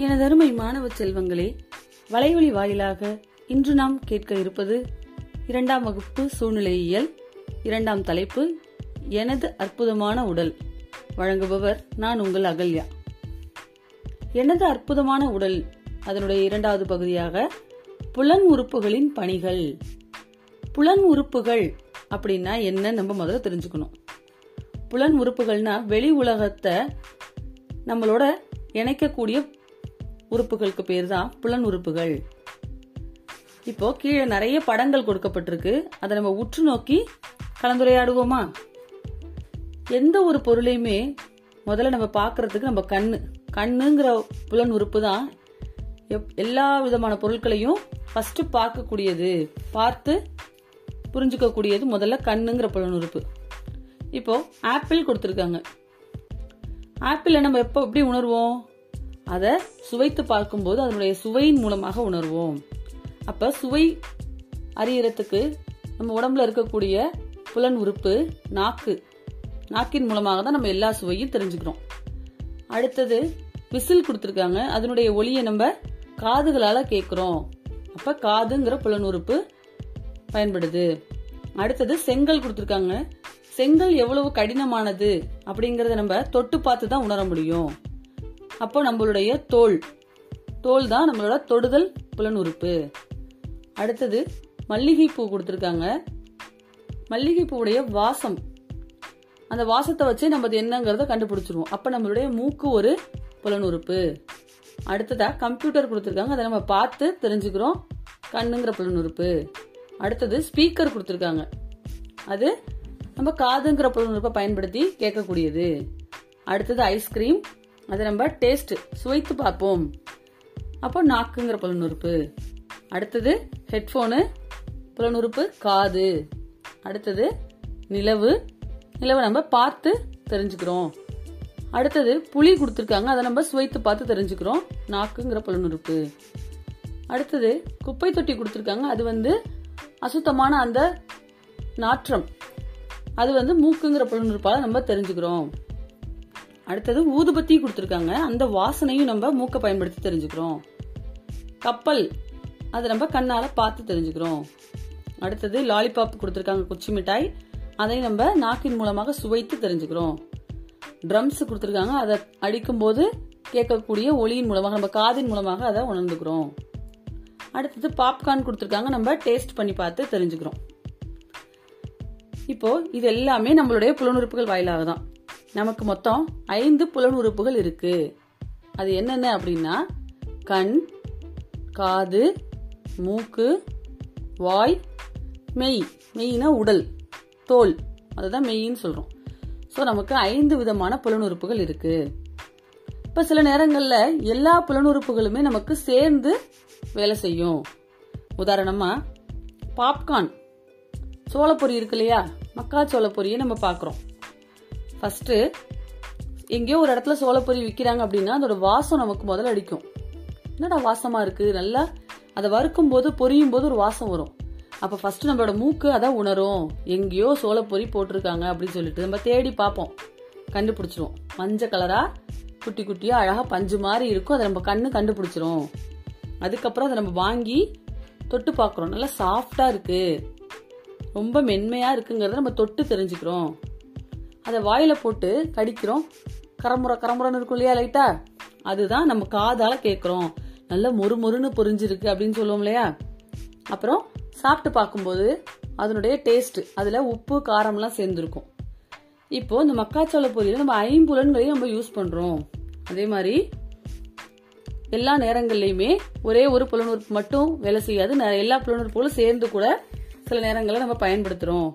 எனதருமை மாணவ செல்வங்களே வலைவழி வாயிலாக இன்று நாம் கேட்க இருப்பது இரண்டாம் வகுப்பு சூழ்நிலையியல் இரண்டாம் தலைப்பு எனது அற்புதமான உடல். வழங்குபவர் நான் உங்கள் அகல்யா. எனது அற்புதமான உடல் அதனுடைய இரண்டாவது பகுதியாக புலன் உறுப்புகளின் பணிகள். புலன் உறுப்புகள் அப்படின்னா என்ன நம்ம முதல்ல தெரிஞ்சுக்கணும். புலன் உறுப்புகள்னா வெளி உலகத்தை நம்மளோட இணைக்கக்கூடிய உறுப்புகளுக்கு பேர் தான் புலன் உறுப்புகள். இப்போ கீழே நிறைய படங்கள் கொடுக்கப்பட்டிருக்கு. அதை நம்ம உற்று நோக்கி கலந்துரையாடுவோமா? எந்த ஒரு பொருளையுமே முதல்ல நம்ம பார்க்கறதுக்கு நம்ம கண்ணு. கண்ணுங்கிற புலன் உறுப்பு தான் எப்- எல்லா விதமான பொருட்களையும் ஃபர்ஸ்ட் பார்க்கக்கூடியது. பார்த்து புரிஞ்சுக்கக்கூடியது முதல்ல கண்ணுங்கிற புலன் உறுப்பு. இப்போ ஆப்பிள் கொடுத்துருக்காங்க. ஆப்பிளை நம்ம எப்போ எப்படி உணர்வோம்? அதை சுவைத்து பார்க்கும்போது அதனுடைய சுவையின் மூலமாக உணர்வோம். அப்ப சுவை அறியறதுக்கு நம்ம உடம்புல இருக்கக்கூடிய புலன் உறுப்பு நாக்கு. நாக்கின் மூலமாக தான் நம்ம எல்லா சுவையும் தெரிஞ்சுக்கிறோம். அடுத்தது விசில் கொடுத்துருக்காங்க. அதனுடைய ஒளியை நம்ம காதுகளால கேட்குறோம் அப்ப காதுங்கிற புலன் உறுப்பு பயன்படுது. அடுத்தது செங்கல் கொடுத்துருக்காங்க. செங்கல் எவ்வளவு கடினமானது அப்படிங்கறத நம்ம தொட்டு பார்த்து தான் உணர முடியும். அப்போ நம்மளுடைய தோல். தோல் தான் நம்மளோட தொடுதல் புலன் உறுப்பு அடுத்தது மல்லிகைப்பூ கொடுத்துருக்காங்க. மல்லிகைப்பூவுடைய வாசம். அந்த வாசத்தை வச்சு நம்ம அது என்னங்கிறத கண்டுபிடிச்சிருவோம். அப்ப நம்மளுடைய மூக்கு ஒரு புலன் உறுப்பு அடுத்ததா கம்ப்யூட்டர் கொடுத்துருக்காங்க. அதை நம்ம பார்த்து தெரிஞ்சுக்கிறோம். கண்ணுங்கிற புலன் உறுப்பு அடுத்தது ஸ்பீக்கர் கொடுத்துருக்காங்க. அது நம்ம காதுங்கிற புலன் உறுப்பை பயன்படுத்தி கேட்கக்கூடியது. அடுத்தது ஐஸ்கிரீம். அதை நம்ம டேஸ்ட் சுவைத்து பார்ப்போம். அப்போ நாக்குங்கிற புலனுறுப்பு. அடுத்தது ஹெட்ஃபோனு புலனுறுப்பு காது. அடுத்தது நிலவு. நிலவை நம்ம பார்த்து தெரிஞ்சுக்கிறோம். அடுத்தது புளி கொடுத்துருக்காங்க அதை நம்ம சுவைத்து பார்த்து தெரிஞ்சுக்கிறோம். நாக்குங்கிற புலனுறுப்பு. அடுத்தது குப்பை தொட்டி கொடுத்துருக்காங்க அது வந்து அசுத்தமான அந்த நாற்றம். அது வந்து மூக்குங்கிற புலனுறுப்பால் நம்ம தெரிஞ்சுக்கிறோம். அடுத்தது ஊதுபத்தி கொடுத்துருக்காங்க. அந்த வாசனையும் நம்ம மூக்கை பயன்படுத்தி தெரிஞ்சுக்கிறோம். கப்பல் அதை நம்ம கண்ணால பார்த்து தெரிஞ்சுக்கிறோம். அடுத்தது லாலிபாப் கொடுத்துருக்காங்க குச்சி மிட்டாய். அதை நம்ம நாக்கின் மூலமாக சுவைத்து தெரிஞ்சுக்கிறோம். ட்ரம்ஸ் கொடுத்துருக்காங்க அதை அடிக்கும்போது கேட்கக்கூடிய ஒளியின் மூலமாக நம்ம காதின் மூலமாக அதை உணர்ந்துக்கிறோம். அடுத்தது பாப்கார்ன் கொடுத்துருக்காங்க நம்ம டேஸ்ட் பண்ணி பார்த்து தெரிஞ்சுக்கிறோம். இப்போ இது எல்லாமே நம்மளுடைய புலனுறுப்புகள் வாயிலாக தான் நமக்கு மொத்தம் ஐந்து புலனுறுப்புகள் இருக்கு. அது என்னென்ன அப்படின்னா கண் காது மூக்கு வாய் மெய். மெய்னா உடல் தோல். அதுதான் மெய்ன்னு சொல்றோம். ஸோ நமக்கு ஐந்து விதமான புலனுறுப்புகள் இருக்கு. இப்ப சில நேரங்கள்ல எல்லா புலனுறுப்புகளுமே நமக்கு சேர்ந்து வேலை செய்யும். உதாரணமா பாப்கார்ன். சோளப்பொரி இருக்கு இல்லையா? மக்காச்சோள பொரியை நம்ம பார்க்குறோம். ஃபஸ்ட்டு எங்கேயோ ஒரு இடத்துல சோளப்பொரி விற்கிறாங்க அப்படின்னா அதோட வாசம் நமக்கு முதல்ல அடிக்கும். என்னடா வாசமாக இருக்குது நல்லா அதை வறுக்கும் போது பொரியும் போது ஒரு வாசம் வரும். அப்போ ஃபஸ்ட்டு நம்மளோட மூக்கு அதான் உணரும். எங்கேயோ சோளப்பொரி போட்டிருக்காங்க அப்படின்னு சொல்லிட்டு நம்ம தேடி பார்ப்போம். கண்டுபிடிச்சிருவோம். மஞ்சள் கலராக குட்டி குட்டியாக அழகாக பஞ்சு மாதிரி இருக்கும். அதை நம்ம கண்ணு கண்டுபிடிச்சிரும். அதுக்கப்புறம் அதை நம்ம வாங்கி தொட்டு பார்க்குறோம். நல்லா சாஃப்டாக இருக்குது ரொம்ப மென்மையாக இருக்குங்கிறத நம்ம தொட்டு தெரிஞ்சுக்கிறோம். அதை வாயில போட்டு கடிக்கிறோம். கரமுறை கரமுறைன்னு இருக்கும் இல்லையா லைட்டா அதுதான் நம்ம காதால கேட்குறோம் நல்ல மொறு மொறுன்னு பொரிஞ்சிருக்கு அப்படின்னு சொல்லுவோம் இல்லையா? அப்புறம் சாப்பிட்டு பார்க்கும்போது அதனுடைய டேஸ்ட் அதுல உப்பு காரம்லாம் சேர்ந்துருக்கும். இப்போ இந்த மக்காச்சோள பொரியல் நம்ம ஐம்புலன்களையும் நம்ம யூஸ் பண்றோம். அதே மாதிரி எல்லா நேரங்கள்லையுமே ஒரே ஒரு புலனுறுப்பு மட்டும் வேலை செய்யாது. எல்லா புலனுறுப்புகளும் சேர்ந்து கூட சில நேரங்களில் நம்ம பயன்படுத்துறோம்.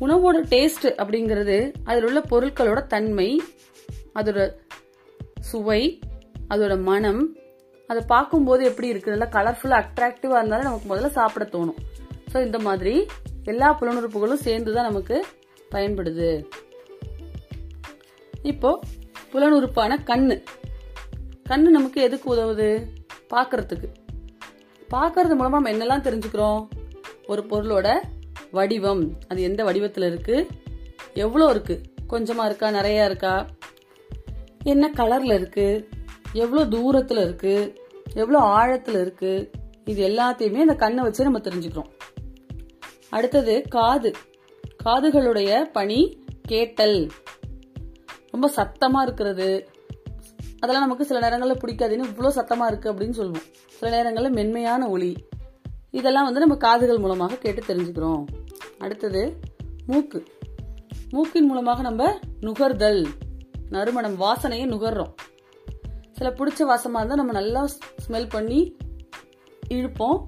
உணவோட டேஸ்ட் அப்படிங்கிறது அதில் உள்ள பொருட்களோட தன்மை அதோட சுவை அதோட மனம் அதை பார்க்கும்போது எப்படி இருக்குது நல்லா கலர்ஃபுல்லாக அட்ராக்டிவாக இருந்தாலும் நமக்கு முதல்ல சாப்பிட தோணும். ஸோ இந்த மாதிரி எல்லா புலனுறுப்புகளும் சேர்ந்து தான் நமக்கு பயன்படுது. இப்போ புலனுறுப்பான கண்ணு. கண்ணு நமக்கு எதுக்கு உதவுது? பார்க்கறதுக்கு. பார்க்கறது மூலமா நம்ம என்னெல்லாம் தெரிஞ்சுக்கிறோம்? ஒரு பொருளோட வடிவம். அது எந்த வடிவத்தில் இருக்கு? எவ்வளோ இருக்கு? கொஞ்சமாக இருக்கா? நிறையா இருக்கா? என்ன கலரில் இருக்கு? எவ்வளோ தூரத்தில் இருக்கு? எவ்வளோ ஆழத்தில் இருக்கு? இது எல்லாத்தையுமே அந்த கண்ணை வச்சு நம்ம தெரிஞ்சுக்கிறோம். அடுத்தது காது. காதுகளுடைய பணி கேட்டல். ரொம்ப சத்தமா இருக்கிறது. அதெல்லாம் நமக்கு சில நேரங்களில் பிடிக்காதுன்னு இவ்வளோ சத்தமா இருக்கு அப்படின்னு சொல்லுவோம். சில நேரங்களில் மென்மையான ஒளி இதெல்லாம் வந்து நம்ம காதுகள் மூலமாக கேட்டு தெரிஞ்சுக்கிறோம். அடுத்தது மூக்கு. மூக்கின் மூலமாக நம்ம நுகர்தல். நறுமணம் வாசனையை நுகர்றோம். சில பிடிச்ச வாசமாக இருந்தால் நம்ம நல்லா ஸ்மெல் பண்ணி இழுப்போம்.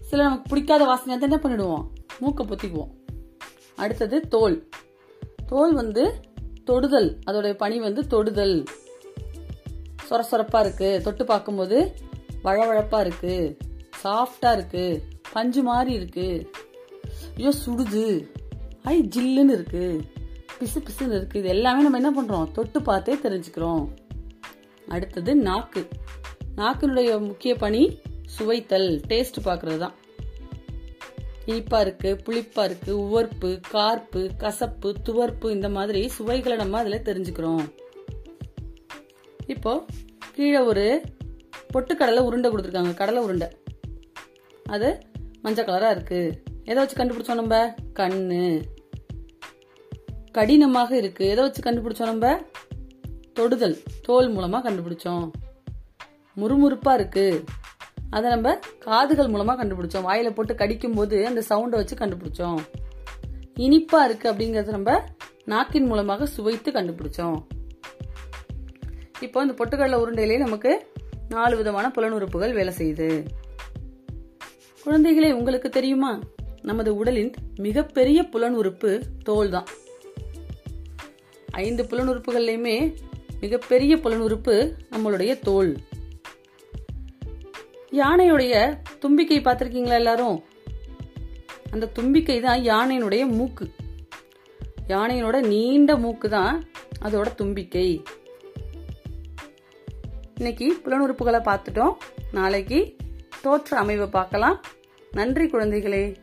சில நமக்கு பிடிக்காத வாசனையாக இருந்தால் என்ன பண்ணிடுவோம்? மூக்கை பொத்திக்குவோம். அடுத்தது தோல். தோல் வந்து தொடுதல். அதோடைய பணி வந்து தொடுதல். சொர சொரப்பாக இருக்குது தொட்டு பார்க்கும்போது வழவழப்பாக இருக்குது சாஃப்டா இருக்கு. பஞ்சு மாதிரி இருக்கு. ஐயோ சுடுது. ஐ ஜில்லுன்னு இருக்கு. பிசு பிசுன்னு இருக்கு. இது எல்லாமே நம்ம என்ன பண்றோம்? தொட்டு பார்த்தே தெரிஞ்சுக்கிறோம். அடுத்தது நாக்கு. நாக்கினுடைய முக்கிய பணி சுவைத்தல் டேஸ்ட் பார்க்கறது தான் இனிப்பா இருக்கு புளிப்பா இருக்கு உவர்ப்பு கார்ப்பு கசப்பு துவர்ப்பு இந்த மாதிரி சுவைகளை நம்ம அதுல தெரிஞ்சுக்கிறோம். இப்போ கீழே ஒரு பொட்டுக்கடலை உருண்டை கொடுத்துருக்காங்க. கடலை உருண்டை. அது மஞ்சள் கலரா இருக்கு. எதை வச்சு கண்டுபிடிச்சோம் நம்ம? கண்ணு. கடினமாக இருக்கு. எதை வச்சு கண்டுபிடிச்சோம் நம்ம? தொடுதல். தோல் மூலமா கண்டுபிடிச்சோம். முறுமுறுப்பா இருக்கு. அதை நம்ம காதுகள் மூலமா கண்டுபிடிச்சோம். வாயில போட்டு கடிக்கும் போது அந்த சவுண்டை வச்சு கண்டுபிடிச்சோம். இனிப்பா இருக்கு அப்படிங்கறத நம்ம நாக்கின் மூலமாக சுவைத்து கண்டுபிடிச்சோம். இப்போ இந்த பொட்டுக்கடலை உருண்டையிலேயே நமக்கு நாலு விதமான புலனுறுப்புகள் வேலை செய்யுது. குழந்தைகளே உங்களுக்கு தெரியுமா? நமது உடலின் மிகப்பெரிய புலனுறுப்பு தோல் தான் ஐந்து புலனுறுப்புகள்லையுமே மிகப்பெரிய புலனுறுப்பு நம்மளுடைய தோல். யானையுடைய தும்பிக்கை பார்த்துருக்கீங்களா எல்லாரும்? அந்த தும்பிக்கை தான் யானையினுடைய மூக்கு. யானையினோட நீண்ட மூக்கு தான் அதோட தும்பிக்கை. இன்னைக்கு புலனுறுப்புகளை பார்த்துட்டோம். நாளைக்கு தோற்ற அமைவை பார்க்கலாம். நன்றி குழந்தைகளே.